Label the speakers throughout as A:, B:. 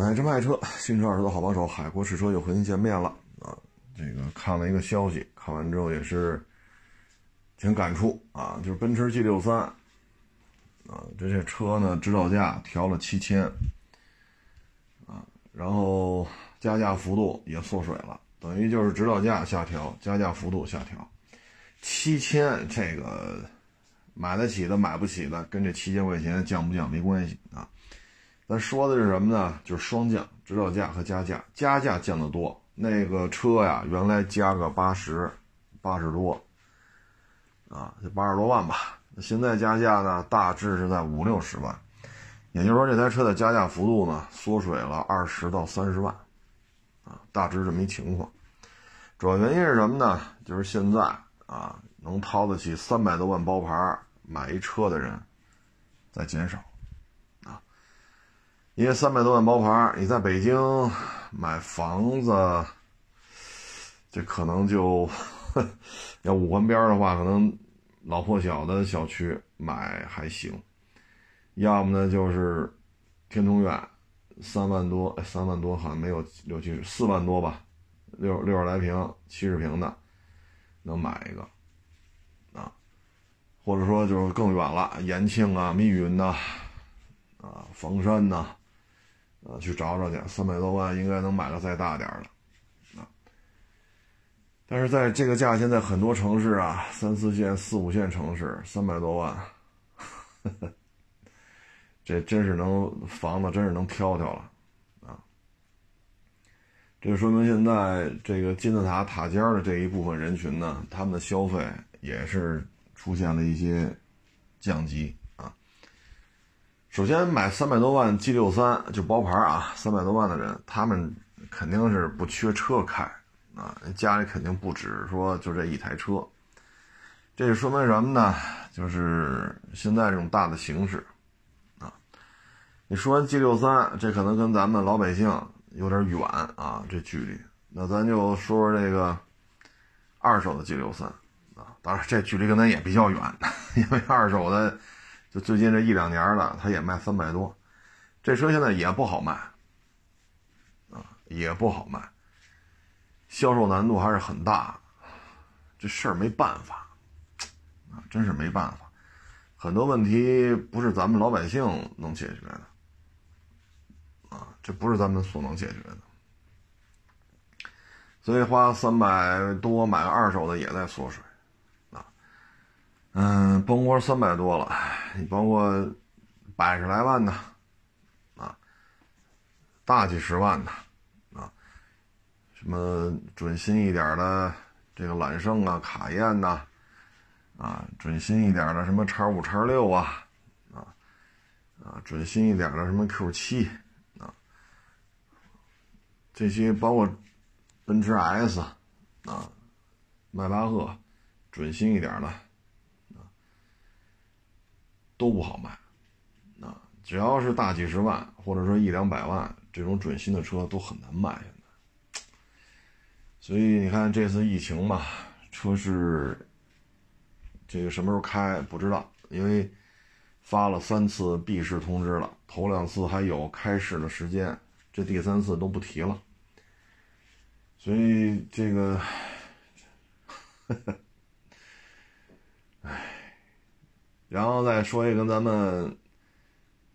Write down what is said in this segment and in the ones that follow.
A: 买车卖车，新车二手的好帮手，海阔试车又和您见面了啊！这个看了一个消息，看完之后也是挺感触啊，就是奔驰 G 六三啊，这些车呢指导价调了七千啊，然后加价幅度也缩水了，等于就是指导价下调，加价幅度下调，七千这个买得起的买不起的，跟这七千块钱降不降没关系啊。咱说的是什么呢？就是双降，指导价和加价。加价降得多，那个车呀，原来加个八十，八十多，啊，就八十多万吧。现在加价呢，大致是在五六十万，也就是说，这台车的加价幅度呢，缩水了二十到三十万，啊，大致这么一情况。主要原因是什么呢？就是现在啊，能掏得起三百多万包牌买一车的人在减少。因为三百多万包牌，你在北京买房子，这可能就要五环边的话，可能老破小的小区买还行；要么呢就是天通苑，三万多，三万多好像没有六七十，四万多吧，六六十来平，七十平的能买一个啊，或者说就是更远了，延庆啊、密云呐，啊、房山呐。去找找去，三百多万应该能买个再大点的，啊！但是在这个价钱，在很多城市啊，三四线、四五线城市，三百多万，这真是能房子，真是能挑挑了，啊！这说明现在这个金字塔塔尖的这一部分人群呢，他们的消费也是出现了一些降级。首先买三百多万 G 六三就包牌啊，三百多万的人，他们肯定是不缺车开啊，家里肯定不止说就这一台车。这说明什么呢？就是现在这种大的形势啊。你说完 G 六三，这可能跟咱们老百姓有点远啊，这距离。那咱就说说这个二手的 G 六三啊，当然这距离跟咱也比较远，因为二手的。就最近这一两年了，它也卖三百多，这车现在也不好卖，啊，也不好卖，销售难度还是很大，这事儿没办法，啊，真是没办法，很多问题不是咱们老百姓能解决的，啊，这不是咱们所能解决的，所以花三百多买个二手的也在缩水。嗯，甭说三百多了，你包括百十来万的，啊，大几十万的，啊，什么准新一点的这个揽胜啊、卡宴呐，啊，准新一点的什么叉五、叉六啊，啊，啊，准新一点的什么 Q 七，啊，这些包括奔驰 S，啊，迈巴赫，准新一点的。都不好卖，啊，只要是大几十万或者说一两百万这种准新的车都很难卖现在。所以你看这次疫情嘛，车市这个什么时候开不知道，因为发了三次闭市通知了，头两次还有开市的时间，这第三次都不提了。所以这个，唉。然后再说一个跟咱们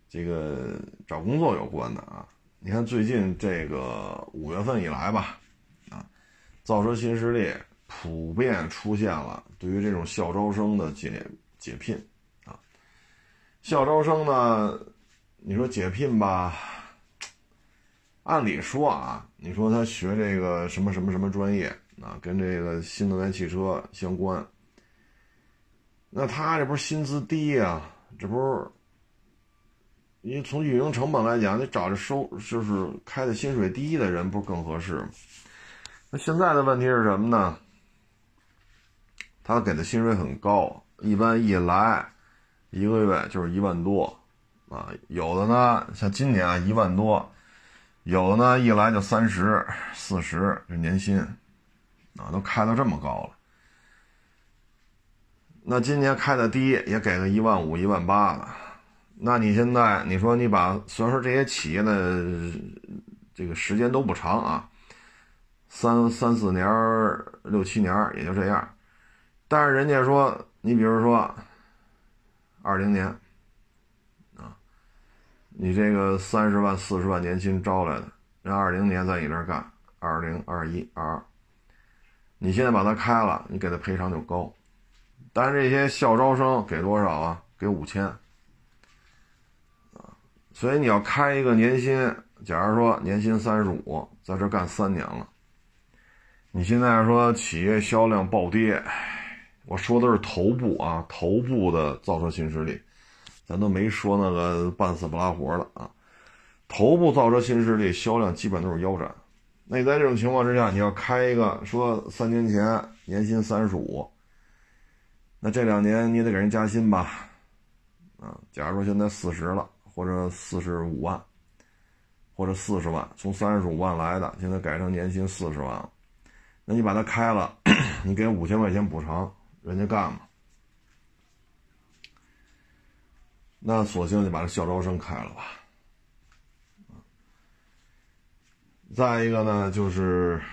A: 这个找工作有关的啊，你看最近这个五月份以来吧，啊，造车新势力普遍出现了对于这种校招生的解解聘啊，校招生呢，你说解聘吧，按理说啊，你说他学这个什么什么什么专业啊，跟这个新能源汽车相关。那他这不是薪资低呀？这不是，因为从运营成本来讲，你找这收就是开的薪水低的人，不是更合适吗？那现在的问题是什么呢？他给的薪水很高，一般一来一个月就是一万多啊，有的呢像今年啊一万多，有的呢一来就三十四十，这年薪啊都开到这么高了。那今年开的低也给个一万五、一万八了，那你现在你说你把虽然说这些企业的这个时间都不长啊，三三四年、六七年也就这样。但是人家说，你比如说二零年啊，你这个三十万、四十万年薪招来的，人二零年在你这儿干，二零、二一、二二，你现在把它开了，你给他赔偿就高。但是这些校招生给多少啊？给五千。所以你要开一个年薪，假如说年薪三十五，在这干三年了，你现在说企业销量暴跌，我说的是头部啊，头部的造车新势力，咱都没说那个半死不拉活的啊，头部造车新势力销量基本都是腰斩。那你在这种情况之下，你要开一个说三年前年薪三十五，那这两年你得给人加薪吧？啊，假如说现在四十了。或者四十五万，或者四十万，从三十五万来的，现在改成年薪四十万了，那你把它开了，你给五千块钱补偿，人家干吗？那索性就把这校招生开了吧。再一个呢，就是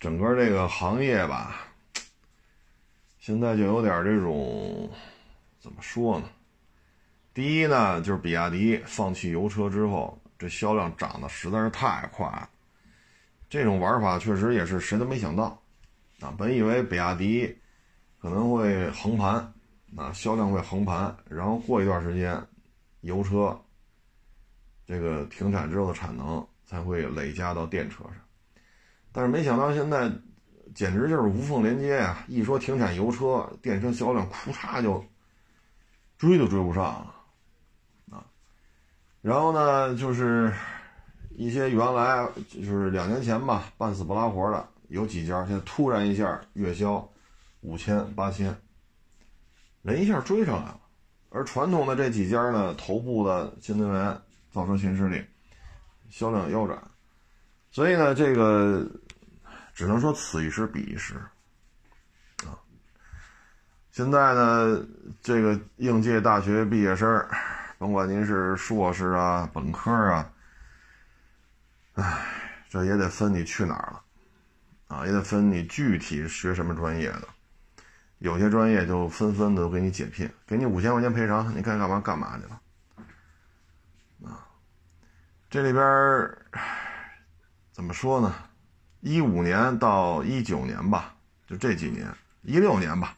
A: 整个这个行业吧，现在就有点这种，怎么说呢？第一呢，就是比亚迪放弃油车之后，这销量涨得实在是太快了。这种玩法确实也是谁都没想到啊！本以为比亚迪可能会横盘，啊，销量会横盘，然后过一段时间，油车这个停产之后的产能才会累加到电车上。但是没想到现在简直就是无缝连接啊！一说停产油车，电车销量库嚓就追都追不上了啊。然后呢，就是一些原来就是两年前吧，半死不拉活的有几家，现在突然一下月销五千八千，人一下追上来了。而传统的这几家呢，头部的新能源造车新势力，销量腰斩。所以呢，这个只能说此一时彼一时啊。现在呢，这个应届大学毕业生。甭管您是硕士啊、本科啊，唉，这也得分你去哪儿了，啊，也得分你具体学什么专业的。有些专业就纷纷的给你解聘，给你五千块钱赔偿，你该干嘛干嘛去了。啊，这里边怎么说呢？一五年到一九年吧，就这几年，一六年吧，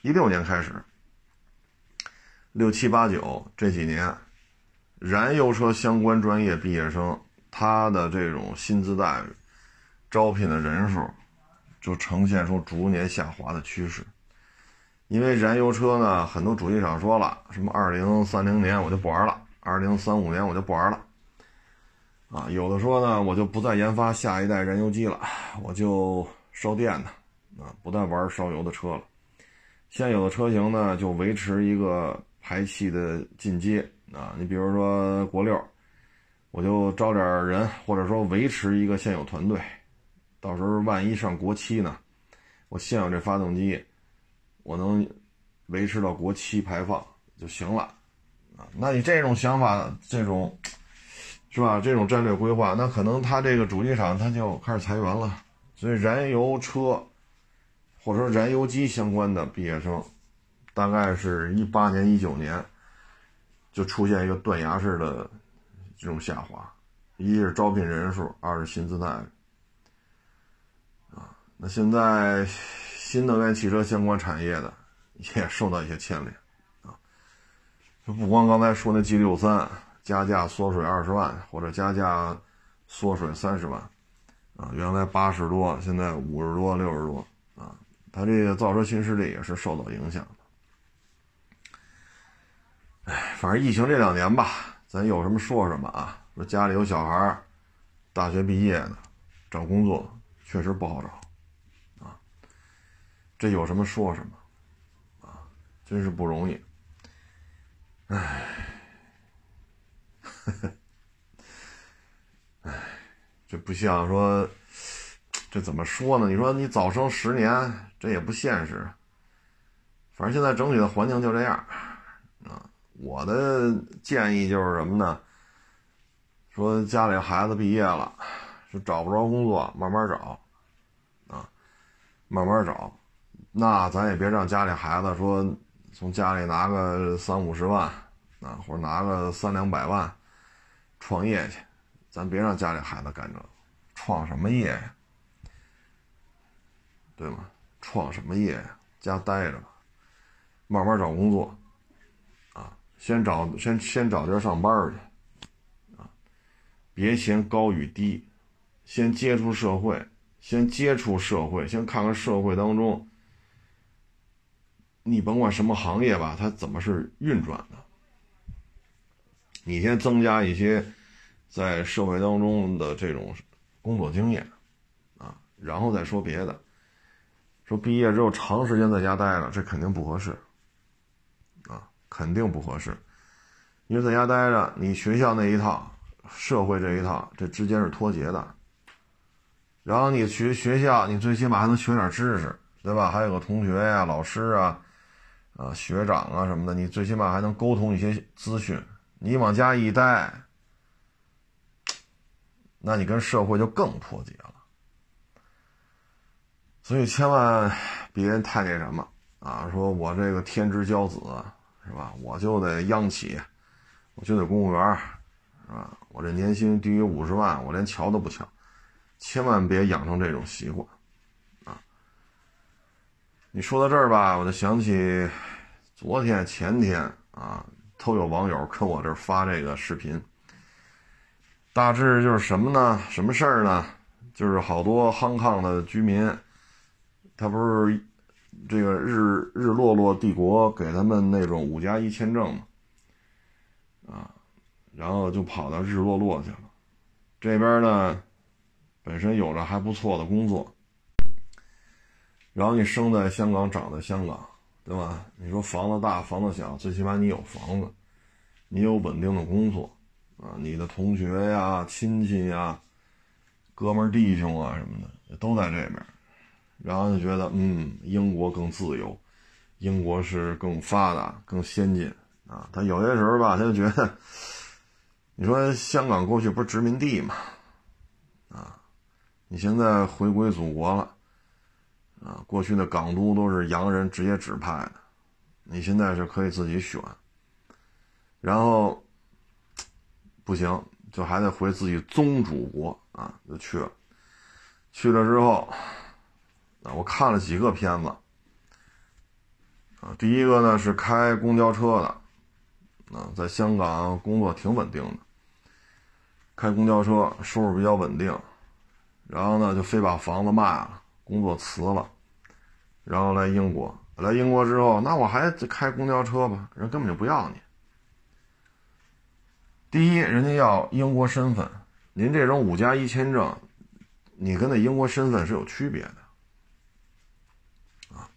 A: 一六年开始。六七八九这几年，燃油车相关专业毕业生，他的这种薪资待遇、招聘的人数，就呈现出逐年下滑的趋势。因为燃油车呢，很多主机厂说了，什么二零三零年我就不玩了，二零三五年我就不玩了。啊，有的说呢，我就不再研发下一代燃油机了，我就烧电的，啊，不再玩烧油的车了。现有的车型呢，就维持一个。排气的进阶啊，你比如说国六，我就招点人，或者说维持一个现有团队，到时候万一上国七呢，我现有这发动机，我能维持到国七排放就行了啊。那你这种想法，这种是吧？这种战略规划，那可能他这个主机厂他就开始裁员了。所以燃油车或者说燃油机相关的毕业生。大概是一八年、一九年，就出现一个断崖式的这种下滑，一是招聘人数，二是薪资待遇。啊，那现在新能源汽车相关产业的也受到一些牵连，啊，就不光刚才说那 G 六三加价缩水二十万，或者加价缩水三十万，啊，原来八十多，现在五十多、六十多，啊，它这个造车新势力也是受到影响。哎，反正疫情这两年吧，咱有什么说什么啊。说家里有小孩大学毕业的，找工作确实不好找，啊，这有什么说什么，啊，真是不容易。哎，哎，这不像说，这怎么说呢？你说你早生十年，这也不现实。反正现在整体的环境就这样，啊。我的建议就是什么呢？说家里孩子毕业了，说找不着工作，慢慢找，啊，慢慢找。那咱也别让家里孩子说从家里拿个三五十万，啊，或者拿个三两百万创业去，咱别让家里孩子干这，创什么业呀？对吗？创什么业呀？家待着吧，慢慢找工作，啊，先找先先找地儿上班去。啊别嫌高与低，先接触社会，先接触社会，先看看社会当中，你甭管什么行业吧，它怎么是运转的。你先增加一些在社会当中的这种工作经验，啊，然后再说别的。说毕业之后长时间在家待着，这肯定不合适，啊，肯定不合适。因为在家待着，你学校那一套。社会这一套，这之间是脱节的。然后你学学校，你最起码还能学点知识，对吧？还有个同学呀、老师啊、啊学长啊什么的，你最起码还能沟通一些资讯。你往家一待，那你跟社会就更脱节了。所以千万别太那什么啊！说我这个天之骄子是吧？我就得央企，我就得公务员。是吧，我这年薪低于五十万，我连瞧都不瞧，千万别养成这种习惯，啊！你说到这儿吧，我就想起昨天前天啊，都有网友跟我这儿发这个视频，大致就是什么呢？什么事儿呢？就是好多康康的居民，他不是这个日日落落帝国给他们那种五加一签证吗？啊！然后就跑到日落落去了，这边呢，本身有着还不错的工作，然后你生在香港，长在香港，对吧？你说房子大房子小，最起码你有房子，你有稳定的工作，啊，你的同学呀、亲戚呀、哥们弟兄啊什么的都在这边，然后就觉得，嗯，英国更自由，英国是更发达、更先进啊。他有些时候吧，他就觉得。你说香港过去不是殖民地吗？啊，你现在回归祖国了，啊，过去的港督都是洋人直接指派的，你现在是可以自己选，然后不行，就还得回自己宗主国啊，就去了。去了之后，啊，我看了几个片子，啊，第一个呢是开公交车的，啊，在香港工作挺稳定的。开公交车收入比较稳定，然后呢就非把房子卖了，工作辞了，然后来英国。来英国之后，那我还开公交车吧？人根本就不要你。第一，人家要英国身份，您这种五加一签证，你跟那英国身份是有区别的啊。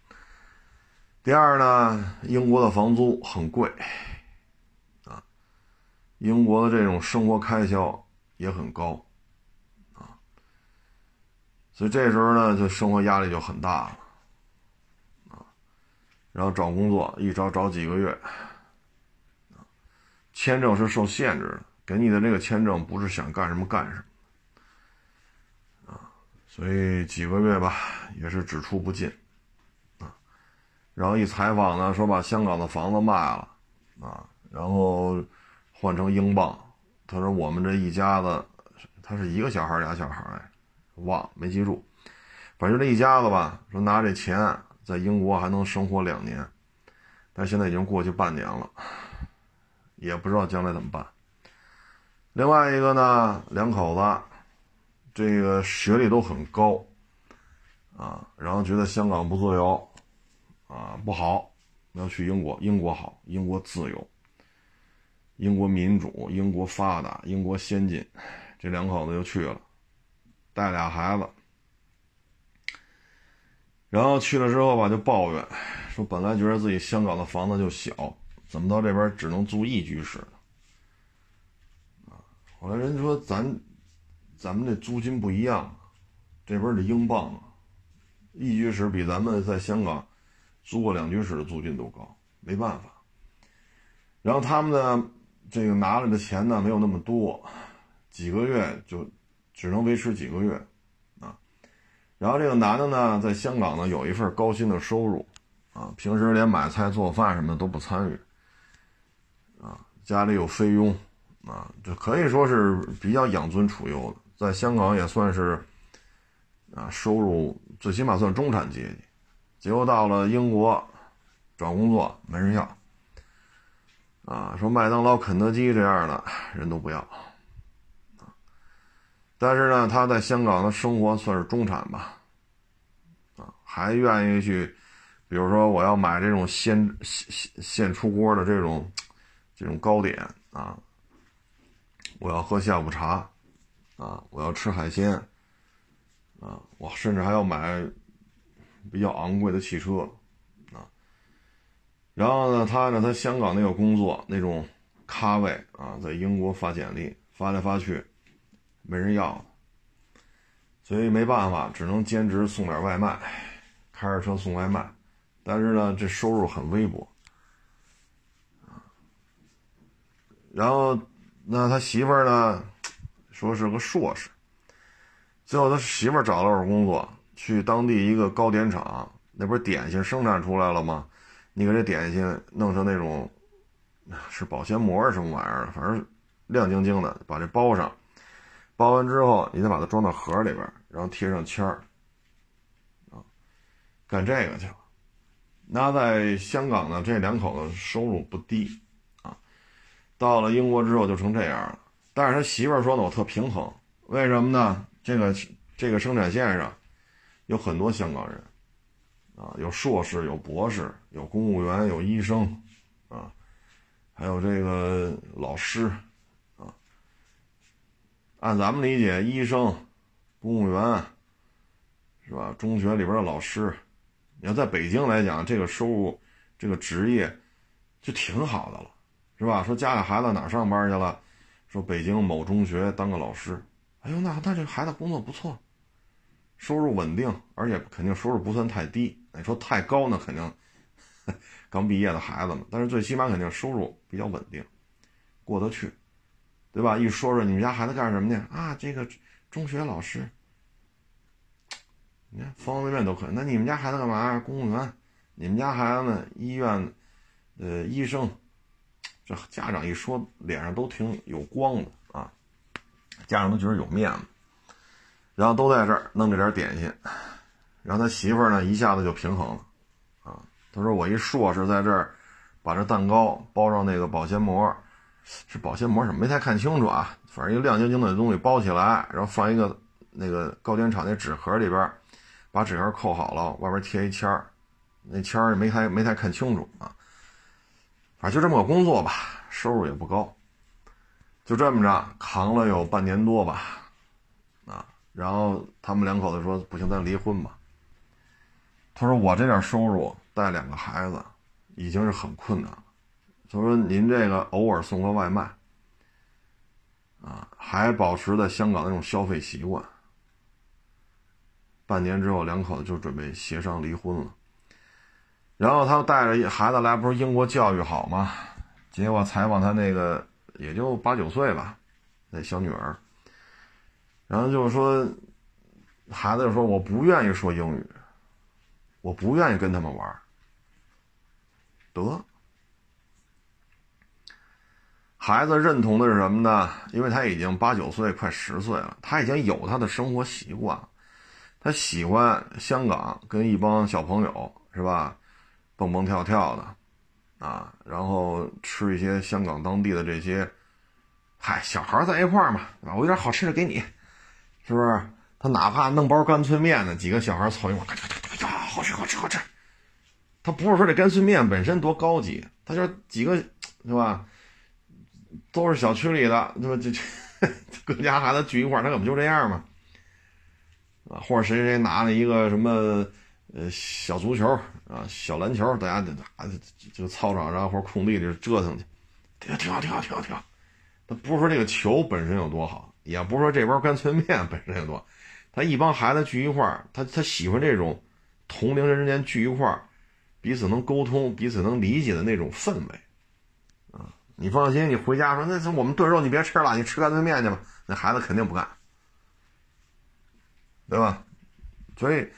A: 第二呢，英国的房租很贵啊，英国的这种生活开销。也很高，所以这时候呢，就生活压力就很大了，啊，然后找工作一找找几个月，啊，签证是受限制的，给你的这个签证不是想干什么干什么，啊，所以几个月吧，也是只出不进，啊，然后一采访呢，说把香港的房子卖了，啊，然后换成英镑。他说：“我们这一家子，他是一个小孩俩小孩忘没记住。反正这一家子吧，说拿这钱在英国还能生活两年，但现在已经过去半年了，也不知道将来怎么办。另外一个呢，两口子这个学历都很高啊，然后觉得香港不自由啊，不好，要去英国，英国好，英国自由。”英国民主，英国发达，英国先进，这两口子就去了，带俩孩子，然后去了之后吧，就抱怨说，本来觉得自己香港的房子就小，怎么到这边只能租一居室呢？啊，后来人家说咱，咱们这租金不一样，这边的英镑啊，一居室比咱们在香港租个两居室的租金都高，没办法。然后他们呢？这个拿来的钱呢没有那么多，几个月就只能维持几个月啊。然后这个男的呢，在香港呢有一份高薪的收入啊，平时连买菜做饭什么的都不参与啊，家里有菲佣啊，这可以说是比较养尊处优的，在香港也算是啊收入最起码算中产阶级。结果到了英国找工作没人要。啊，说麦当劳、肯德基这样的人都不要，但是呢，他在香港的生活算是中产吧，啊，还愿意去，比如说我要买这种现现现出锅的这种这种糕点啊，我要喝下午茶，啊，我要吃海鲜，啊，我甚至还要买比较昂贵的汽车啊。然后呢，他呢，他香港那个工作那种咖位啊，在英国发简历发来发去，没人要，所以没办法，只能兼职送点外卖，开着车送外卖，但是呢，这收入很微薄，然后那他媳妇儿呢，说是个硕士，最后他媳妇儿找了份工作，去当地一个糕点厂，那不是点心生产出来了吗？你给这点心弄成那种是保鲜膜什么玩意儿，反正亮晶晶的，把这包上，包完之后你再把它装到盒里边，然后贴上签儿，啊，干这个去了。那在香港呢，这两口子收入不低啊，到了英国之后就成这样了。但是他媳妇儿说呢，我特平衡，为什么呢？这个这个生产线上有很多香港人。啊，有硕士，有博士，有公务员，有医生，啊，还有这个老师，按咱们理解，医生、公务员，是吧？中学里边的老师，你要在北京来讲，这个收入，这个职业，就挺好的了，是吧？说家里孩子哪上班去了？说北京某中学当个老师，哎呦，那那这孩子工作不错，收入稳定，而且肯定收入不算太低。你说太高那肯定 刚毕业的孩子们，但是最起码肯定收入比较稳定，过得去，对吧？一说说你们家孩子干什么去？啊，这个中学老师，你看方方面面都可以。那你们家孩子干嘛？公务员？你们家孩子呢？医院，呃，医生。这家长一说，脸上都挺有光的啊，家长都觉得有面子，然后都在这儿弄这点点心。然后他媳妇呢，一下子就平衡了，啊，他说我一硕士在这儿，把这蛋糕包上那个保鲜膜，是保鲜膜什么？没太看清楚啊，反正一个亮晶晶的东西包起来，然后放一个那个糕点厂那纸盒里边，把纸盒扣好了，外边贴一签儿，那签儿没太没太看清楚啊，反正就这么个工作吧，收入也不高，就这么着扛了有半年多吧，啊，然后他们两口子说不行，咱离婚吧。他说：“我这点收入带两个孩子，已经是很困难了了。他说您这个偶尔送个外卖，啊，还保持在香港那种消费习惯。半年之后，两口子就准备协商离婚了。然后他带着孩子来，不是英国教育好吗？结果采访他那个也就八九岁吧，那小女儿。然后就是说，孩子就说我不愿意说英语。”我不愿意跟他们玩得，孩子认同的是什么呢？因为他已经八九岁，快十岁了，他已经有他的生活习惯，他喜欢香港，跟一帮小朋友是吧，蹦蹦跳跳的，啊，然后吃一些香港当地的这些，嗨，小孩在一块儿嘛，对吧？我有点好吃的给你，是不是？他哪怕弄包干脆面呢，几个小孩凑一块儿。好吃好吃好吃，他不是说这干脆面本身多高级，他就是几个是吧？都是小区里的，对吧？这这 各家孩子聚一块他可不就这样吗？啊，或者谁谁拿了一个什么呃小足球啊、小篮球，大家啊就操场上或者空地里折腾去，挺挺好挺好挺好挺好。他不是说这个球本身有多好，也不是说这包干脆面本身有多，他一帮孩子聚一块他他喜欢这种。同龄人之间聚一块儿，彼此能沟通、彼此能理解的那种氛围，你放心，你回家说那我们炖肉你别吃了，你吃干脆面去吧，那孩子肯定不干，对吧？所以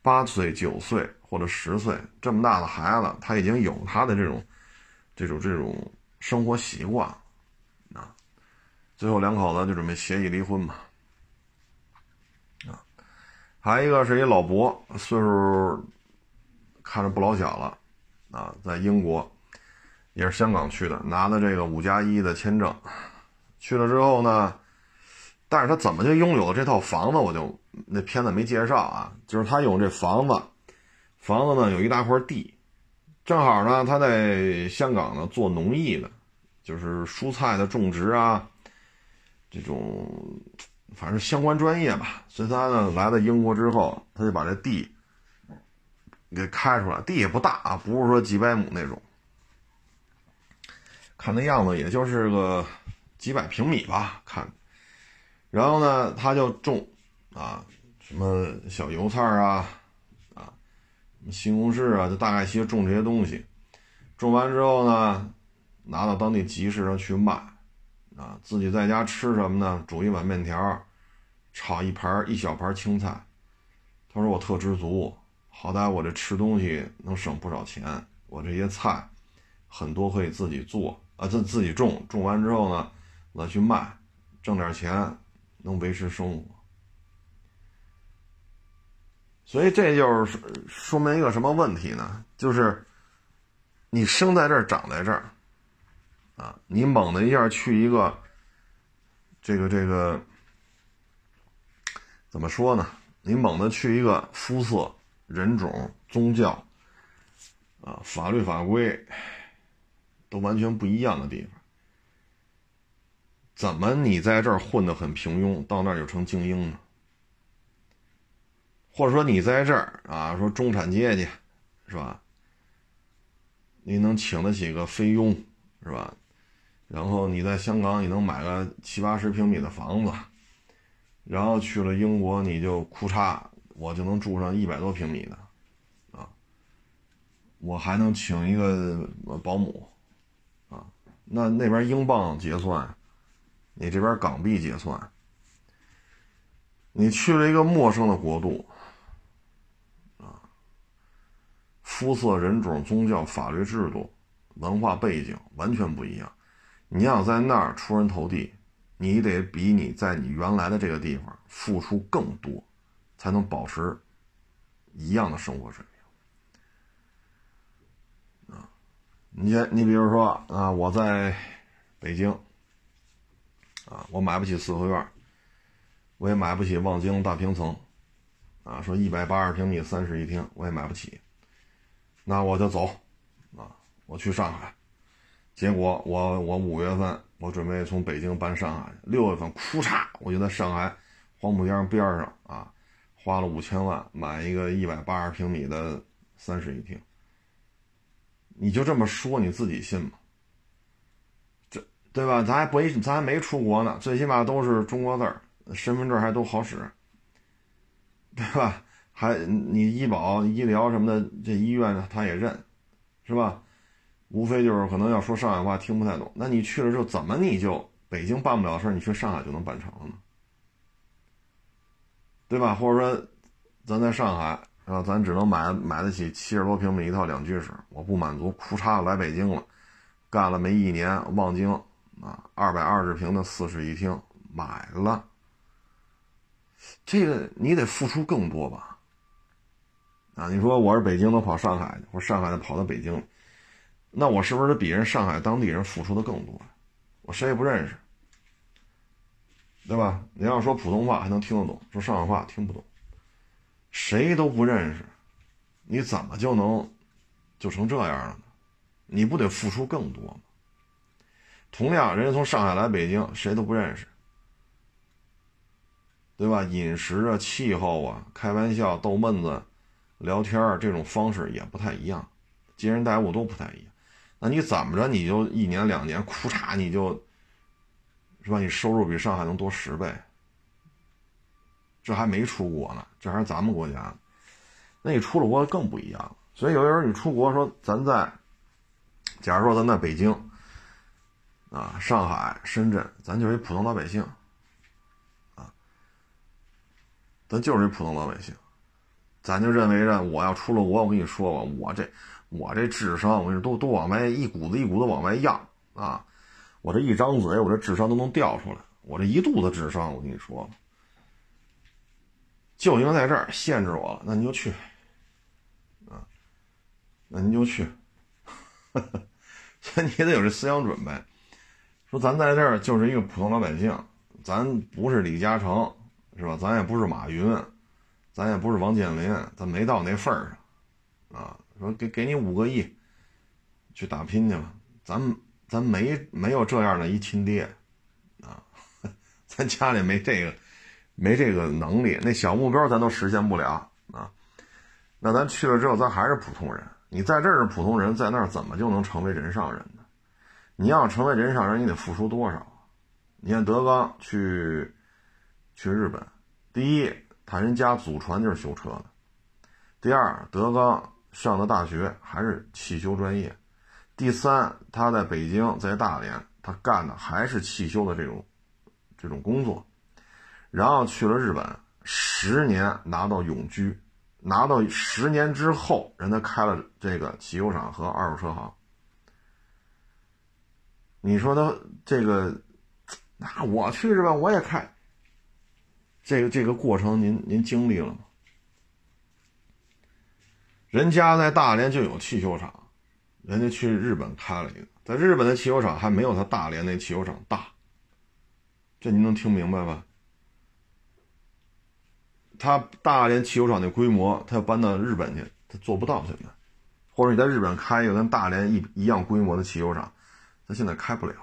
A: 八岁、九岁或者十岁这么大的孩子，他已经有他的这种、这种、这种生活习惯啊。最后两口子就准备协议离婚嘛。啊，还有一个是一老伯，岁数看着不老小了啊，在英国。也是香港去的，拿的这个五加一的签证，去了之后呢，但是他怎么就拥有了这套房子？我就那片子没介绍啊，就是他有这房子，房子呢有一大块地，正好呢他在香港呢做农艺的，就是蔬菜的种植啊，这种反正相关专业吧，所以他呢来到英国之后，他就把这地给开出来，地也不大啊，不是说几百亩那种。看那样子，也就是个几百平米吧。看，然后呢，他就种啊，什么小油菜啊，啊，西红柿啊，就大概些种这些东西。种完之后呢，拿到当地集市上去卖，啊，自己在家吃什么呢？煮一碗面条，炒一盘一小盘青菜。他说我特知足，好歹我这吃东西能省不少钱。我这些菜很多可以自己做。啊，自自己种，种完之后呢，我去卖，挣点钱，能维持生活。所以这就是说明一个什么问题呢？就是你生在这儿，长在这儿，啊，你猛的一下去一个，这个这个，怎么说呢？你猛的去一个肤色、人种、宗教，啊，法律法规。都完全不一样的地方，怎么你在这儿混得很平庸，到那儿就成精英呢？或者说你在这儿啊，说中产阶级，是吧？你能请得起个菲佣，是吧？然后你在香港，你能买个七八十平米的房子，然后去了英国，你就哭嚓，我就能住上一百多平米的，啊，我还能请一个保姆。那那边英镑结算，你这边港币结算。你去了一个陌生的国度，啊，肤色、人种、宗教、法律制度、文化背景完全不一样。你要在那儿出人头地，你得比你在你原来的这个地方付出更多，才能保持一样的生活水平。你你比如说啊，我在北京啊，我买不起四合院，我也买不起望京大平层，啊，说一百八十平米三室一厅，我也买不起，那我就走啊，我去上海，结果我我五月份我准备从北京搬上海，六月份哭嚓，我就在上海黄浦江边上啊，花了五千万买一个一百八十平米的三室一厅。你就这么说，你自己信吗？这对吧？咱还不一，咱还没出国呢，最起码都是中国字儿，身份证还都好使，对吧？还你医保、医疗什么的，这医院他也认，是吧？无非就是可能要说上海话听不太懂。那你去了之后，怎么你就北京办不了事儿，你去上海就能办成了呢？对吧？或者说，咱在上海。然后咱只能买买得起七十多平米一套两居室，我不满足，哭嚓来北京了，干了没一年，望京啊，二百二十平的四室一厅买了，这个你得付出更多吧？啊，你说我是北京的跑上海，或上海的跑到北京，那我是不是比人上海当地人付出的更多？我谁也不认识，对吧？你要说普通话还能听得懂，说上海话听不懂。谁都不认识，你怎么就能就成这样了呢？你不得付出更多吗？同样，人家从上海来北京，谁都不认识，对吧？饮食啊、气候啊、开玩笑、逗闷子、聊天这种方式也不太一样，接人待物都不太一样。那你怎么着，你就一年两年，哭嚓，你就，是吧？你收入比上海能多十倍。这还没出国呢，这还是咱们国家。那你出了国更不一样了。所以有的时候你出国说，咱在，假如说咱在北京，啊，上海、深圳，咱就是一普通老百姓，啊咱就是一普通老百姓，咱就认为着我要出了国，我跟你说吧，我这我这智商，我跟你说都都往外一股子一股子往外漾啊！我这一张嘴，我这智商都能掉出来，我这一肚子智商，我跟你说，就因为在这儿限制我了，那你就去啊，那您就去，所以你得有这思想准备。说咱在这儿就是一个普通老百姓，咱不是李嘉诚，是吧？咱也不是马云，咱也不是王健林，咱没到那份儿上，啊！说给给你五个亿，去打拼去吧。咱咱没没有这样的一亲爹，啊，咱家里没这个没这个能力，那小目标咱都实现不了啊。那咱去了之后，咱还是普通人。你在这儿是普通人，在那儿怎么就能成为人上人呢？你要成为人上人，你得付出多少？你看德刚去去日本，第一，他人家祖传就是修车的；第二，德刚上的大学还是汽修专业；第三，他在北京在大连，他干的还是汽修的这种这种工作。然后去了日本，十年拿到永居，拿到十年之后，人家开了这个汽修厂和二手车行。你说他这个，那我去日本？我也开。这个这个过程，您您经历了吗？人家在大连就有汽修厂，人家去日本开了一个，在日本的汽修厂还没有他大连那汽修厂大。这您能听明白吧？他大连汽油厂那规模，他要搬到日本去，他做不到现在。或者你在日本开一个跟大连一一样规模的汽油厂。他现在开不了，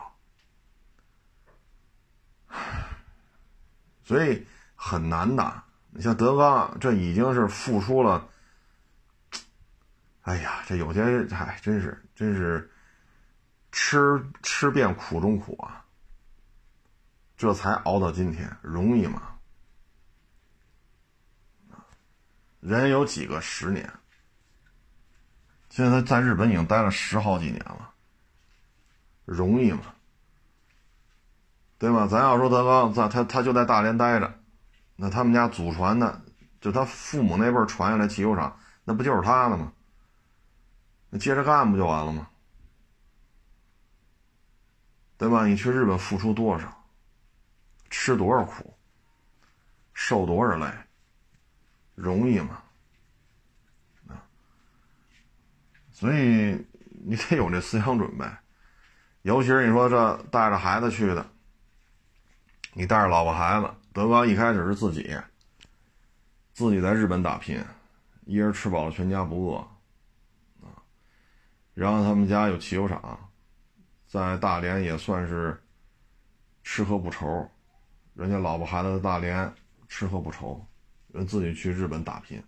A: 所以很难的。你像德刚，这已经是付出了。哎呀，这有些哎，真是真是吃吃遍苦中苦啊，这才熬到今天，容易吗？人有几个十年？现在他在日本已经待了十好几年了。容易吗？对吧？咱要说德刚在，他他就在大连待着，那他们家祖传的，就他父母那辈传下来汽修厂，那不就是他的吗？那接着干不就完了吗？对吧？你去日本付出多少，吃多少苦，受多少累，容易吗？啊！所以你得有这思想准备。尤其是你说这带着孩子去的，你带着老婆孩子，德刚一开始是自己，自己在日本打拼，一人吃饱了全家不饿，啊，然后他们家有汽修厂，在大连也算是吃喝不愁，人家老婆孩子在大连吃喝不愁，人自己去日本打拼，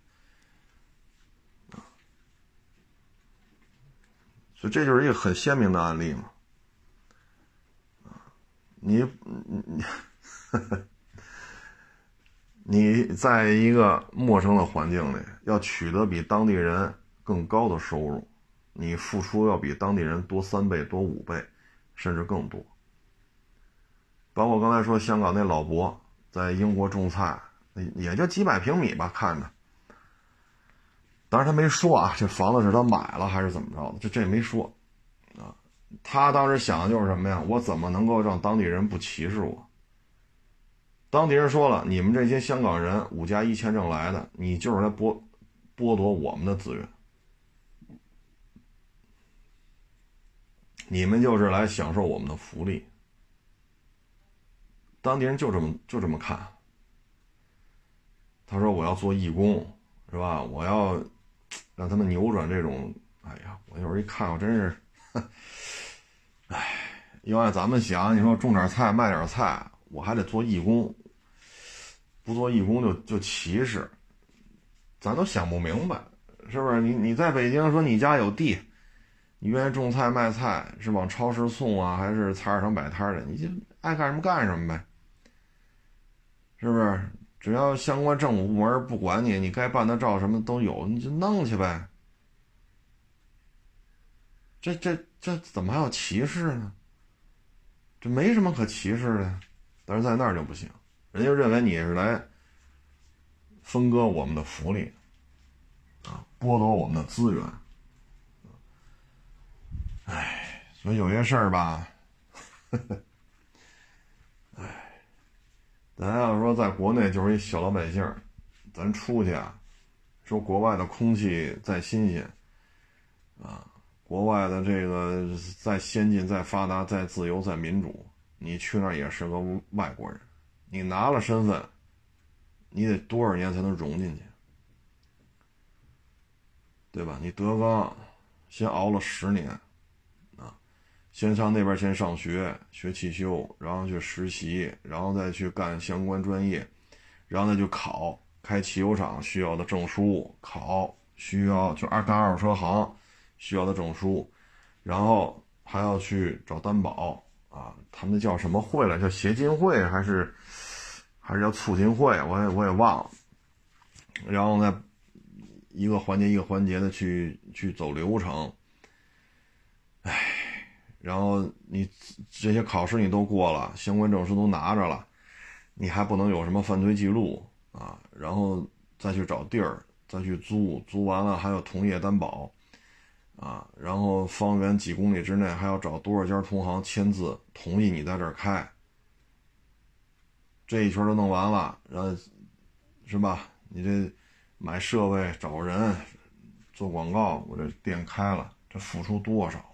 A: 所以这就是一个很鲜明的案例嘛。你你你，你在一个陌生的环境里，要取得比当地人更高的收入，你付出要比当地人多三倍、多五倍，甚至更多。包括刚才说香港那老伯在英国种菜，也就几百平米吧，看着。当然他没说啊，这房子是他买了还是怎么着的，这这也没说。啊他当时想的就是什么呀？我怎么能够让当地人不歧视我？当地人说了：“你们这些香港人五加一签证来的，你就是来剥剥夺我们的资源，你们就是来享受我们的福利。”当地人就这么就这么看。他说：“我要做义工，是吧？我要让他们扭转这种……哎呀，我有时候一看，我真是。”唉，要按咱们想，你说种点菜卖点菜，我还得做义工，不做义工就就歧视，咱都想不明白，是不是？你你在北京说你家有地，你愿意种菜卖菜，是往超市送啊，还是菜市场摆摊的？你就爱干什么干什么呗，是不是？只要相关政府部门不管你，你该办的照什么都有，你就弄去呗。这这这怎么还有歧视呢？这没什么可歧视的，但是在那儿就不行，人家认为你是来分割我们的福利，啊，剥夺我们的资源。哎，所以有些事儿吧，哎，咱要说在国内就是一小老百姓，咱出去啊，说国外的空气再新鲜，啊，国外的这个再先进、再发达、再自由、再民主，你去那儿也是个外国人，你拿了身份，你得多少年才能融进去，对吧？你德纲先熬了十年。先上那边先上学学汽修，然后去实习，然后再去干相关专业，然后再去考开汽修厂需要的证书，考需要就二干二手车行需要的证书，然后还要去找担保啊，他们那叫什么会了？叫协进会还是还是叫促进会？我也我也忘了。然后呢，一个环节一个环节的去去走流程，唉。然后你这些考试你都过了，相关证书都拿着了，你还不能有什么犯罪记录啊？然后再去找地儿，再去租，租完了还要同业担保，啊，然后方圆几公里之内还要找多少家同行签字同意你在这儿开。这一圈都弄完了，然后是吧？你这买设备、找人、做广告，我这店开了，这付出多少？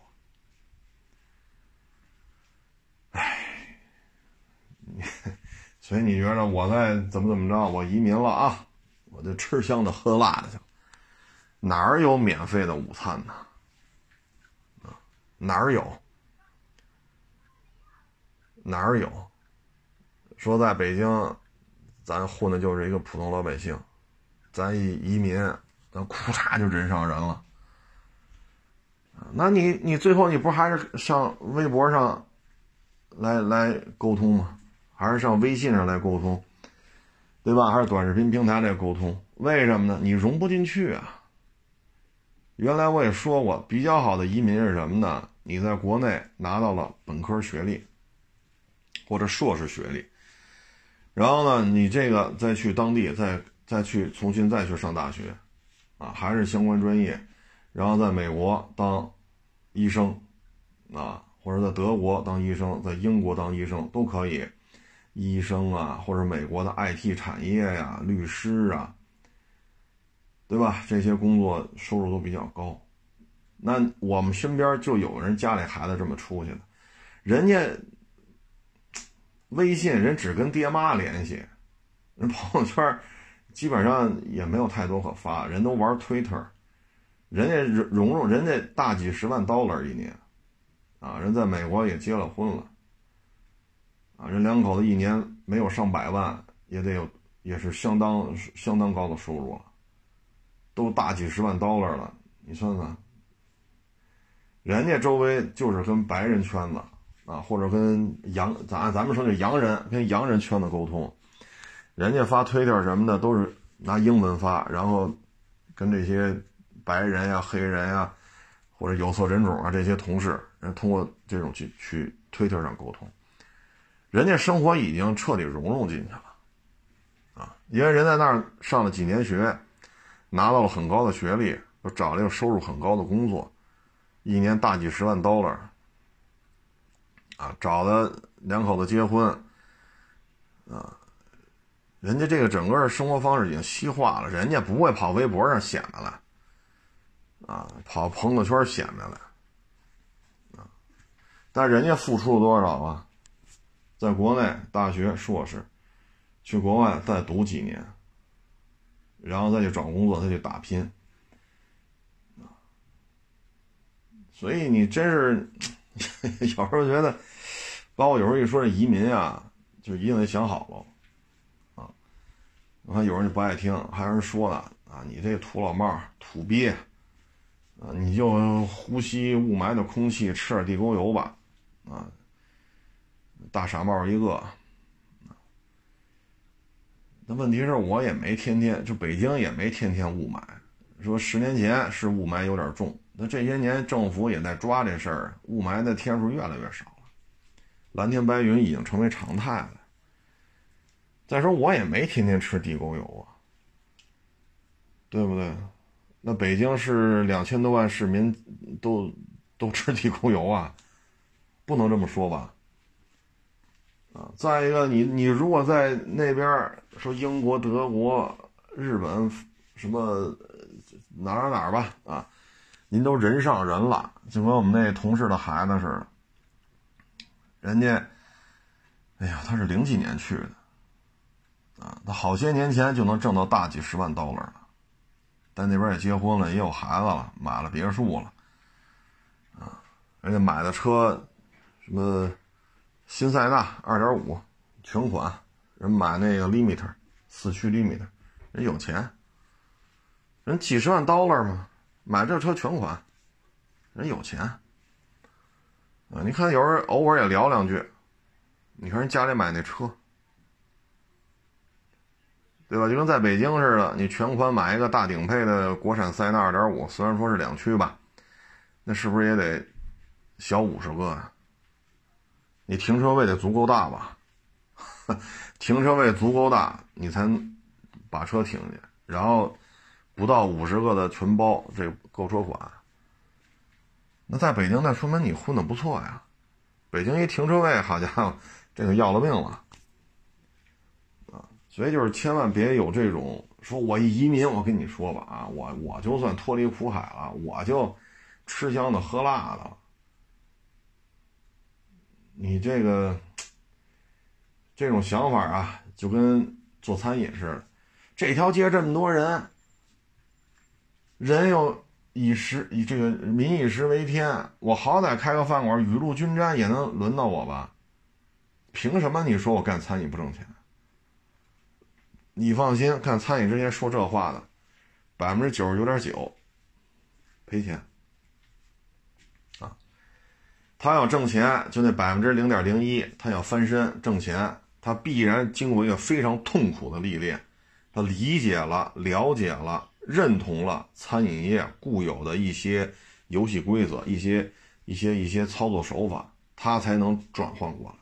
A: 所以你觉得我在怎么怎么着，我移民了啊，我就吃香的喝辣的去，哪儿有免费的午餐呢？哪儿有？哪儿有？说在北京，咱混的就是一个普通老百姓，咱一移民，咱咔嚓就人上人了。那你你最后你不还是上微博上来来沟通吗？还是上微信上来沟通，对吧？还是短视频平台来沟通？为什么呢？你融不进去啊！原来我也说过，比较好的移民是什么呢？你在国内拿到了本科学历或者硕士学历，然后呢，你这个再去当地再再去重新再去上大学，啊，还是相关专业，然后在美国当医生，啊，或者在德国当医生，在英国当医生都可以。医生啊，或者美国的 IT 产业呀，律师啊，对吧？这些工作收入都比较高。那我们身边就有人家里孩子这么出去的，人家微信人只跟爹妈联系，人朋友圈基本上也没有太多可发，人都玩 Twitter，人家融融人家大几十万 dollar 一年，啊，人在美国也结了婚了。啊，人两口子一年没有上百万，也得有，也是相当相当高的收入了，都大几十万 dollar 了。你算算，人家周围就是跟白人圈子啊，或者跟洋，咱咱们说这洋人跟洋人圈子沟通，人家发推特什么的都是拿英文发，然后跟这些白人呀、黑人呀，或者有色人种啊这些同事，人通过这种去去推特上沟通。人家生活已经彻底融入进去了，啊，因为人在那儿上了几年学，拿到了很高的学历，又找了一个收入很高的工作，一年大几十万 dollar，啊，找的两口子结婚，啊，人家这个整个生活方式已经西化了，人家不会跑微博上显摆了，啊，跑朋友圈显摆了，啊，但人家付出了多少啊？在国内大学硕士，去国外再读几年，然后再去找工作，再去打拼，所以你真是 有时候觉得，包括有时候一说这移民啊，就一定得想好了，啊，我看有人就不爱听，还有人说呢，啊，你这土老帽、土鳖，啊，你就呼吸雾霾的空气，吃点地沟油吧，啊。大傻帽一个，那问题是我也没天天，就北京也没天天雾霾。说十年前是雾霾有点重，那这些年政府也在抓这事儿，雾霾的天数越来越少了，蓝天白云已经成为常态了。再说我也没天天吃地沟油啊，对不对？那北京市两千多万市民都都吃地沟油啊，不能这么说吧？啊，再一个，你你如果在那边说英国、德国、日本什么哪哪哪儿吧，啊，您都人上人了，就跟我们那同事的孩子似的，人家，哎呀，他是零几年去的，啊，他好些年前就能挣到大几十万刀了。在那边也结婚了，也有孩子了，买了别墅了，啊，人家买的车，什么新塞纳二点五全款，人买那个 limiter 四驱 limiter，人有钱，人几十万 dollar 嘛，买这车全款，人有钱，啊，你看有人偶尔也聊两句，你看人家里买那车。对吧？就跟在北京似的，你全款买一个大顶配的国产塞纳二点五，虽然说是两驱吧，那是不是也得小五十个呀？你停车位得足够大吧？停车位足够大，你才把车停进。然后不到五十个的全包这购车款，那在北京那说明你混的不错呀。北京一停车位，好家伙，这个要了命了啊。所以就是千万别有这种说，我一移民，我跟你说吧啊，我我就算脱离苦海了，我就吃香的喝辣的。你这个这种想法啊，就跟做餐饮似的，这条街这么多人，人又以食以这个民以食为天，我好歹开个饭馆，雨露均沾也能轮到我吧？凭什么你说我干餐饮不挣钱？你放心，干餐饮之前说这话的，百分之九十九点九赔钱！他要挣钱，就那百分之零点零一，他要翻身挣钱，他必然经过一个非常痛苦的历练，他理解了、了解了、认同了餐饮业固有的一些游戏规则、一些、一些、一些操作手法，他才能转换过来，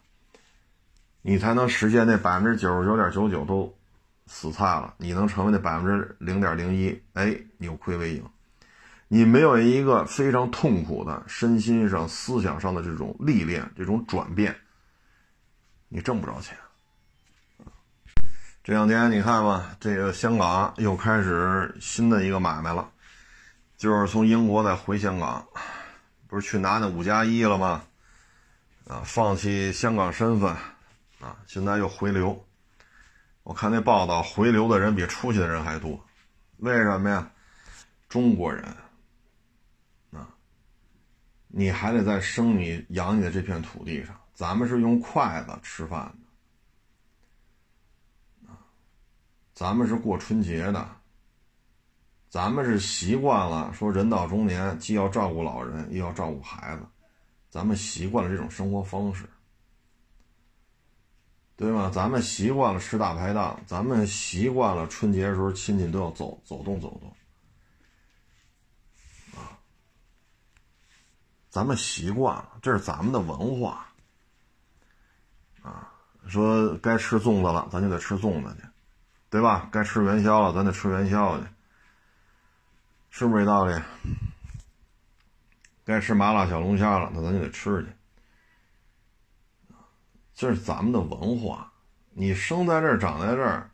A: 你才能实现那百分之九十九点九九都。死菜了，你能成为那百分之零点零一？哎，扭亏为盈。你没有一个非常痛苦的身心上、思想上的这种历练、这种转变，你挣不着钱。这两天你看吧，这个香港又开始新的一个买卖了，就是从英国再回香港，不是去拿那五加一了吗？啊，放弃香港身份，啊，现在又回流。我看那报道，回流的人比出去的人还多，为什么呀？中国人，你还得在生你养你的这片土地上，咱们是用筷子吃饭的，咱们是过春节的，咱们是习惯了说人到中年既要照顾老人又要照顾孩子，咱们习惯了这种生活方式。对吗？咱们习惯了吃大排档，咱们习惯了春节的时候亲戚都要走走动走动，咱们习惯了，这是咱们的文化，啊，说该吃粽子了，咱就得吃粽子去，对吧？该吃元宵了，咱得吃元宵去，是不是这道理？该吃麻辣小龙虾了，那咱就得吃去。这是咱们的文化，你生在这儿，长在这儿，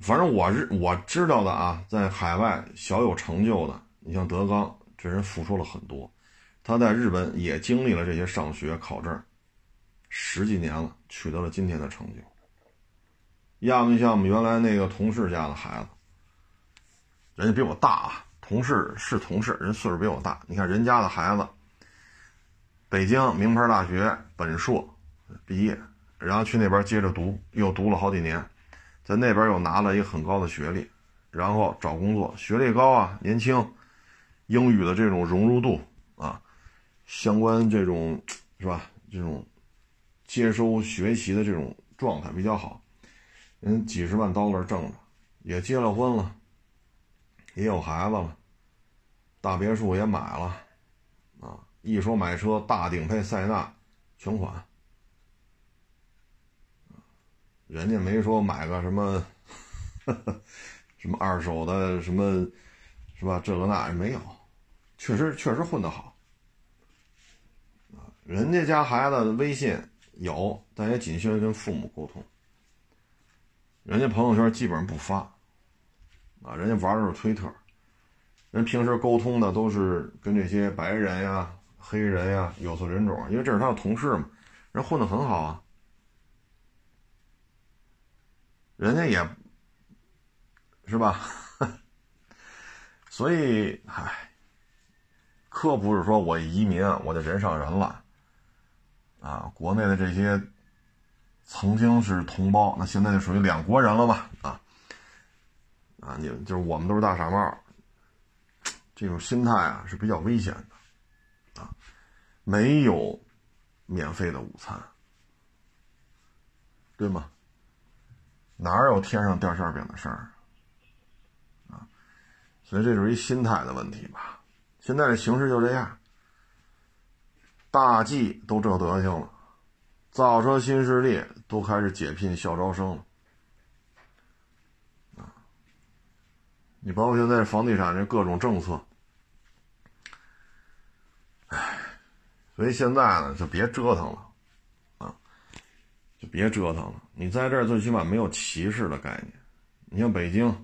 A: 反正我是我知道的啊，在海外小有成就的，你像德刚这人付出了很多，他在日本也经历了这些上学考证，十几年了，取得了今天的成就。要么像我们原来那个同事家的孩子，人家比我大啊，同事是同事，人岁数比我大，你看人家的孩子，北京名牌大学本硕。毕业，然后去那边接着读，又读了好几年，在那边又拿了一个很高的学历，然后找工作，学历高啊，年轻，英语的这种融入度啊，相关这种 是吧？这种接收学习的这种状态比较好，人几十万刀 r 挣的，也结了婚了，也有孩子了，大别墅也买了，啊，一说买车，大顶配塞纳全款。人家没说买个什么 什么二手的什么，是吧？这个那没有，确实确实混得好。人家家孩子微信有，但也仅限于跟父母沟通。人家朋友圈基本上不发，啊，人家玩的是推特。人平时沟通的都是跟这些白人呀、黑人呀、有色人种，因为这是他的同事嘛，人混得很好啊。人家也，是吧？所以，唉，可不是说我移民我就人上人了。啊，国内的这些曾经是同胞，那现在就属于两国人了吧？啊，啊，你就是我们都是大傻帽，这种心态啊是比较危险的，啊，没有免费的午餐，对吗？哪有天上掉馅饼的事儿啊？所以这就是一心态的问题吧？现在的形势就这样。大 G 都这德行了，造车新势力都开始解聘校招生了，啊！你包括现在房地产这各种政策，唉，所以现在呢就别折腾了，啊，就别折腾了。你在这儿最起码没有歧视的概念。你像北京，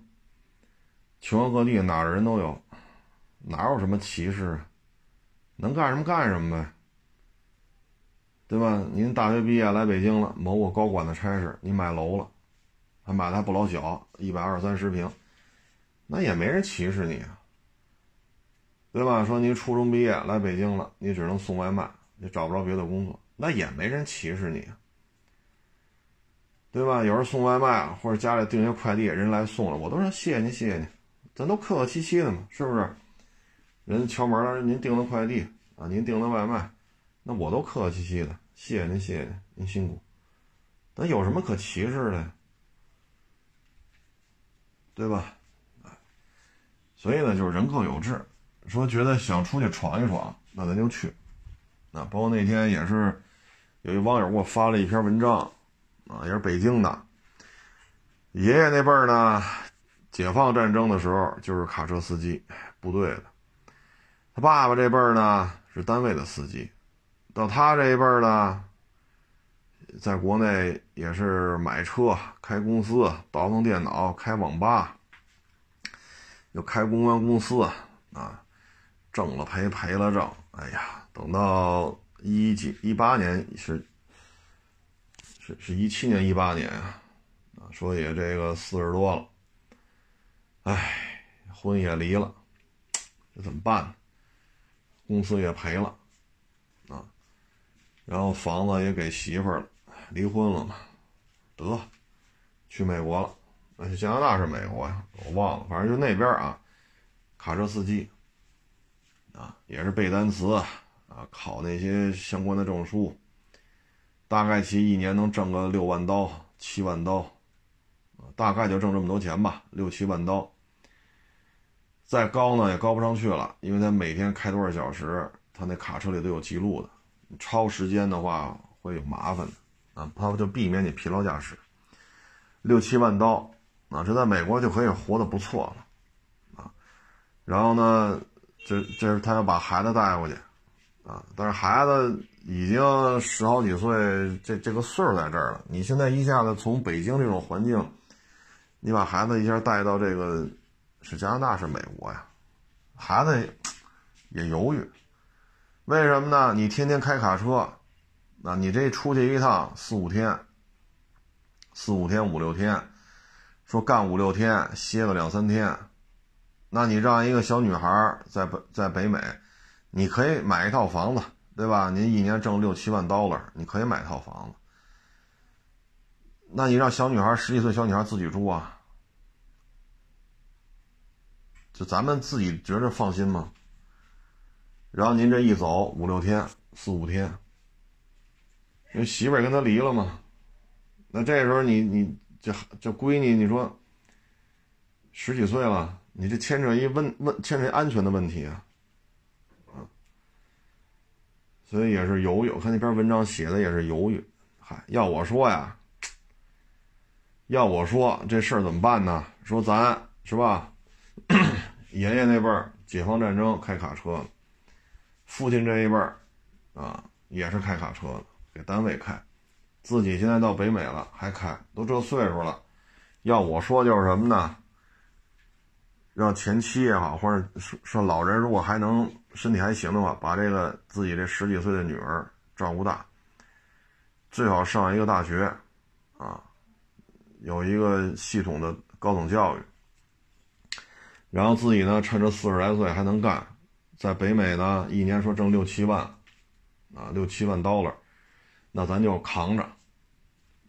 A: 全国各地哪儿人都有，哪有什么歧视？能干什么干什么呗。对吧？您大学毕业来北京了，某个高管的差事，你买楼了，还买的还不老小，一百二三十平，那也没人歧视你啊，对吧？说您初中毕业来北京了，你只能送外卖，你找不着别的工作，那也没人歧视你，对吧？有人送外卖啊或者家里订些快递，人来送了，我都说谢谢您，谢谢您，咱都客客气气的嘛，是不是？人敲门了，您订的快递啊，您订的外卖。那我都客客气气的，谢谢您，谢谢您，您辛苦。那有什么可歧视的？对吧？所以呢，就是人各有志。说觉得想出去闯一闯，那咱就去。啊，包括那天也是，有一网友给我发了一篇文章，啊，也是北京的。爷爷那辈儿呢，解放战争的时候就是卡车司机，部队的。他爸爸这辈儿呢，是单位的司机。到他这一辈儿呢，在国内也是买车、开公司、倒腾电脑、开网吧，又开公关公司啊，挣了赔，赔了挣。哎呀，等到一几一八年是是是一七年一八年啊，啊，说也这个四十多了，哎，婚也离了，这怎么办呢？公司也赔了。然后房子也给媳妇儿了，离婚了嘛，得去美国了，那加拿大是美国呀？我忘了，反正就那边啊，卡车司机啊，也是背单词啊，考那些相关的证书，大概其一年能挣个六万刀、七万刀，大概就挣这么多钱吧，六七万刀。再高呢也高不上去了，因为他每天开多少小时，他那卡车里都有记录的。超时间的话会有麻烦的啊，他就避免你疲劳驾驶。六七万刀啊，这在美国就可以活得不错了啊。然后呢，这这是他要把孩子带过去啊，但是孩子已经十好几岁，这这个岁数在这儿了。你现在一下子从北京这种环境，你把孩子一下带到这个是加拿大是美国呀？孩子也犹豫。为什么呢？你天天开卡车，那你这出去一趟四五天，四五天五六天，说干五六天歇个两三天，那你让一个小女孩在北在北美，你可以买一套房子，对吧？您一年挣六七万 dollar，，你可以买套房子。那你让小女孩十几岁小女孩自己住啊？就咱们自己觉着放心吗？然后您这一走五六天四五天，因为媳妇儿跟他离了嘛，那这时候你你这这闺女，你说十几岁了，你这牵扯一问问牵扯安全的问题啊，啊，所以也是犹豫。我看那篇文章写的也是犹豫。嗨，要我说呀，要我说这事儿怎么办呢？说咱是吧？爷爷那辈儿解放战争开卡车，父亲这一辈儿啊也是开卡车的，给单位开，自己现在到北美了还开，都这岁数了，要我说就是什么呢？让前妻也好，或者说老人如果还能身体还行的话，把这个自己这十几岁的女儿照顾大，最好上一个大学，啊，有一个系统的高等教育。然后自己呢，趁着四十来岁还能干，在北美呢，一年说挣六七万，啊，六七万 dollar，那咱就扛着，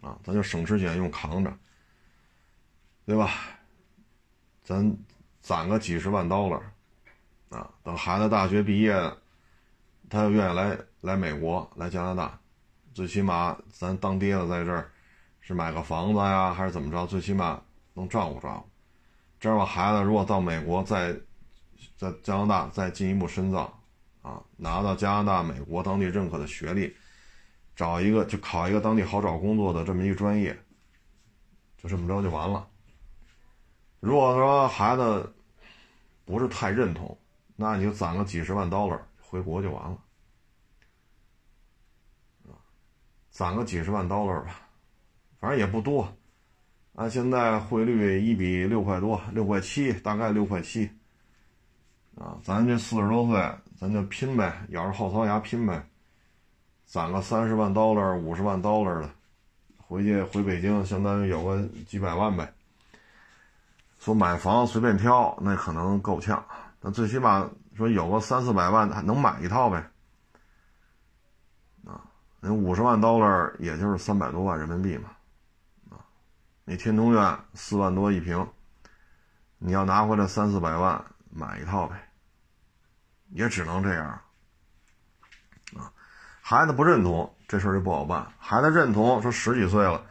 A: 啊，咱就省吃俭用扛着，对吧？咱攒个几十万 dollar，啊，等孩子大学毕业，他要愿意来来美国来加拿大，最起码咱当爹的在这儿，是买个房子呀，还是怎么着？最起码能照顾照顾。这样吧，孩子如果到美国，再在加拿大再进一步深造，啊，拿到加拿大、美国当地认可的学历，找一个就考一个当地好找工作的这么一个专业，就这么着就完了。如果说孩子不是太认同，那你就攒个几十万 dollar 回国就完了，攒个几十万 dollar 吧，反正也不多。按现在汇率一比六块多，六块七，大概六块七。啊，咱这四十多岁，咱就拼呗，咬着后槽牙拼呗，攒个三十万 dollar、五十万 dollar 的，回去回北京，相当于有个几百万呗。说买房随便挑，那可能够呛，那最起码说有个三四百万，还能买一套呗。啊，那五十万 dollar 也就是三百多万人民币嘛。你天通苑四万多一平，你要拿回来三四百万买一套呗，也只能这样啊。孩子不认同这事儿就不好办。孩子认同，说十几岁了，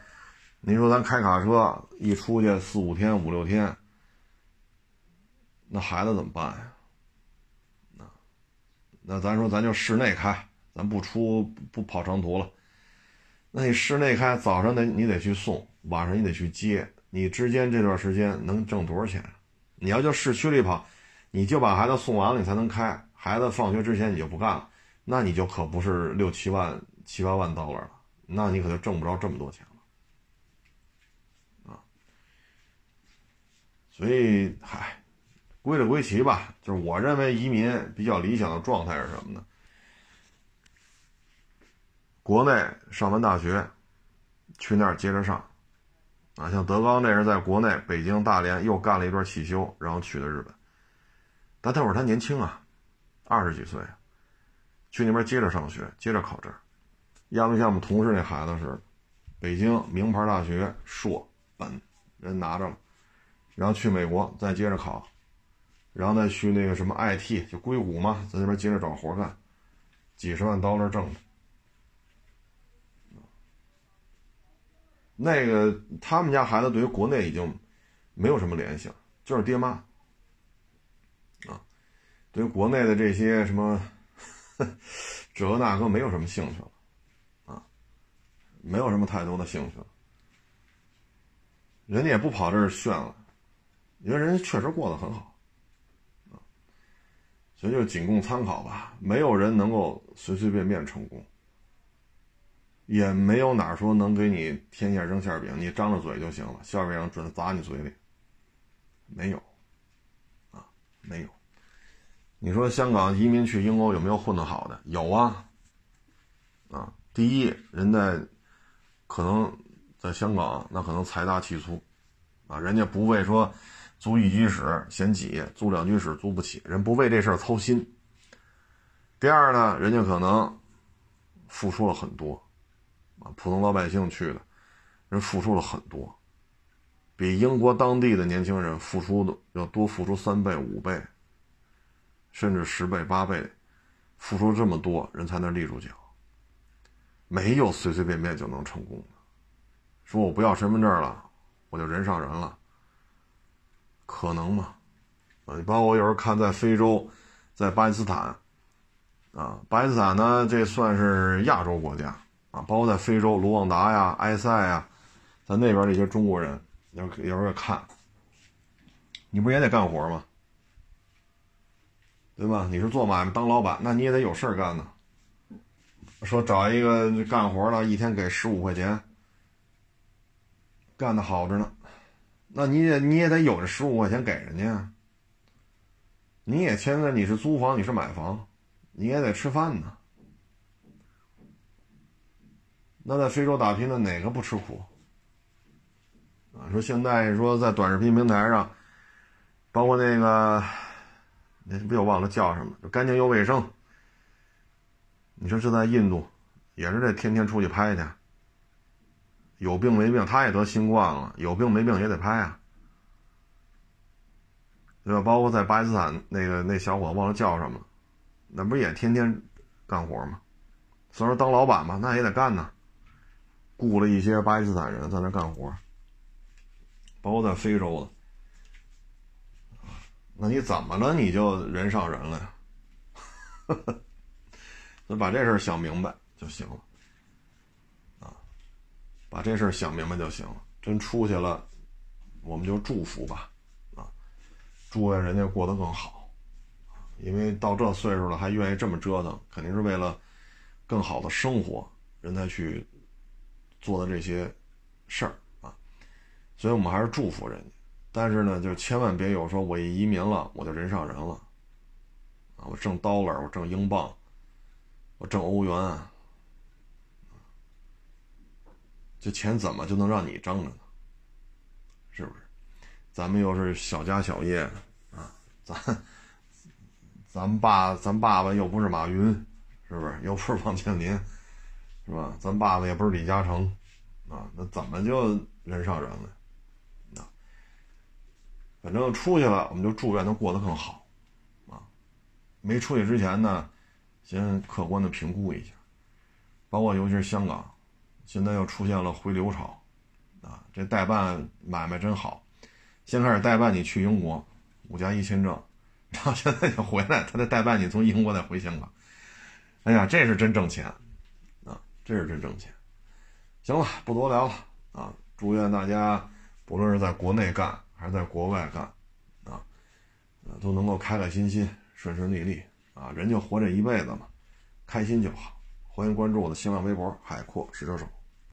A: 你说咱开卡车一出去四五天五六天，那孩子怎么办呀？那那咱说咱就室内开，咱不出不跑长途了。那你室内开，早上得你得去送。晚上你得去接，你之间这段时间能挣多少钱？你要就市区里跑，你就把孩子送完了，你才能开。孩子放学之前你就不干了，那你就可不是六七万、七八万到了，那你可就挣不着这么多钱了啊！所以，嗨，归了归齐吧。就是我认为移民比较理想的状态是什么呢？国内上完大学，去那儿接着上。啊，像德刚那是在国内北京大连又干了一段汽修，然后去的日本。但那会儿他年轻啊，二十几岁，去那边接着上学，接着考证。要么像我们同事那孩子似的，北京名牌大学硕本人拿着了，然后去美国再接着考，然后再去那个什么 IT 就硅谷嘛，在那边接着找活干，几十万刀那挣的。那个他们家孩子对于国内已经没有什么联系了，就是爹妈啊，对国内的这些什么这个那个没有什么兴趣了啊，没有什么太多的兴趣了，人家也不跑这儿炫了，因为人家确实过得很好啊，所以就仅供参考吧，没有人能够随随便便成功。也没有哪说能给你天下扔馅饼，你张着嘴就行了，馅饼准砸你嘴里。没有，啊，没有。你说香港移民去英欧有没有混得好的？有啊，啊，第一，人家可能在香港那可能财大气粗，啊，人家不为说租一居室嫌挤，租两居室租不起，人不为这事儿操心。第二呢，人家可能付出了很多。啊，普通老百姓去的，人付出了很多，比英国当地的年轻人付出的要多，付出三倍、五倍，甚至十倍、八倍，付出这么多人才能立住脚。没有随随便便就能成功的。说我不要身份证了，我就人上人了，可能吗？啊，你包括我有时候看在非洲，在巴基斯坦，啊，巴基斯坦呢，这算是亚洲国家。啊，包括在非洲卢旺达呀、埃塞呀，在那边这些中国人，要有时候也看，你不也得干活吗？对吧？你是做买卖当老板，那你也得有事儿干呢。说找一个干活的，一天给十五块钱，干的好着呢，那你也你也得有这十五块钱给人家。你也签的你是租房，你是买房，你也得吃饭呢。那在非洲打拼的哪个不吃苦？啊，说现在说在短视频平台上，包括那个，那不又忘了叫什么，就干净又卫生。你说这在印度，也是这天天出去拍去，有病没病，他也得新冠了，有病没病也得拍啊，对吧？包括在巴基斯坦那个那小伙忘了叫什么，那不也天天干活吗？虽然当老板嘛，那也得干呢。雇了一些巴基斯坦人在那干活，包括在非洲的，那你怎么了？你就人上人了呀？那把这事儿想明白就行了，啊，把这事儿想明白就行了。真出去了，我们就祝福吧，啊，祝愿人家过得更好，因为到这岁数了还愿意这么折腾，肯定是为了更好的生活，人才去。做的这些事儿啊，所以我们还是祝福人家，但是呢，就千万别有说我一移民了我就人上人了啊！我挣 dollar，我挣英镑，我挣欧元，这钱怎么就能让你挣着呢？是不是？咱们又是小家小业的啊，咱咱爸咱爸爸又不是马云，是不是？又不是王健林。是吧？咱爸爸也不是李嘉诚，啊，那怎么就人上人了？反正出去了，我们就祝愿他过得更好，啊，没出去之前呢，先客观的评估一下，包括尤其是香港，现在又出现了回流潮，啊，这代办买卖真好，先开始代办你去英国五加一签证，然后现在就回来，他再代办你从英国再回香港，哎呀，这是真挣钱。啊这是真挣钱，行了，不多聊了啊！祝愿大家，不论是在国内干还是在国外干，啊，都能够开开心心、顺顺利利啊！人就活这一辈子嘛，开心就好。欢迎关注我的新浪微博“海阔试车手”。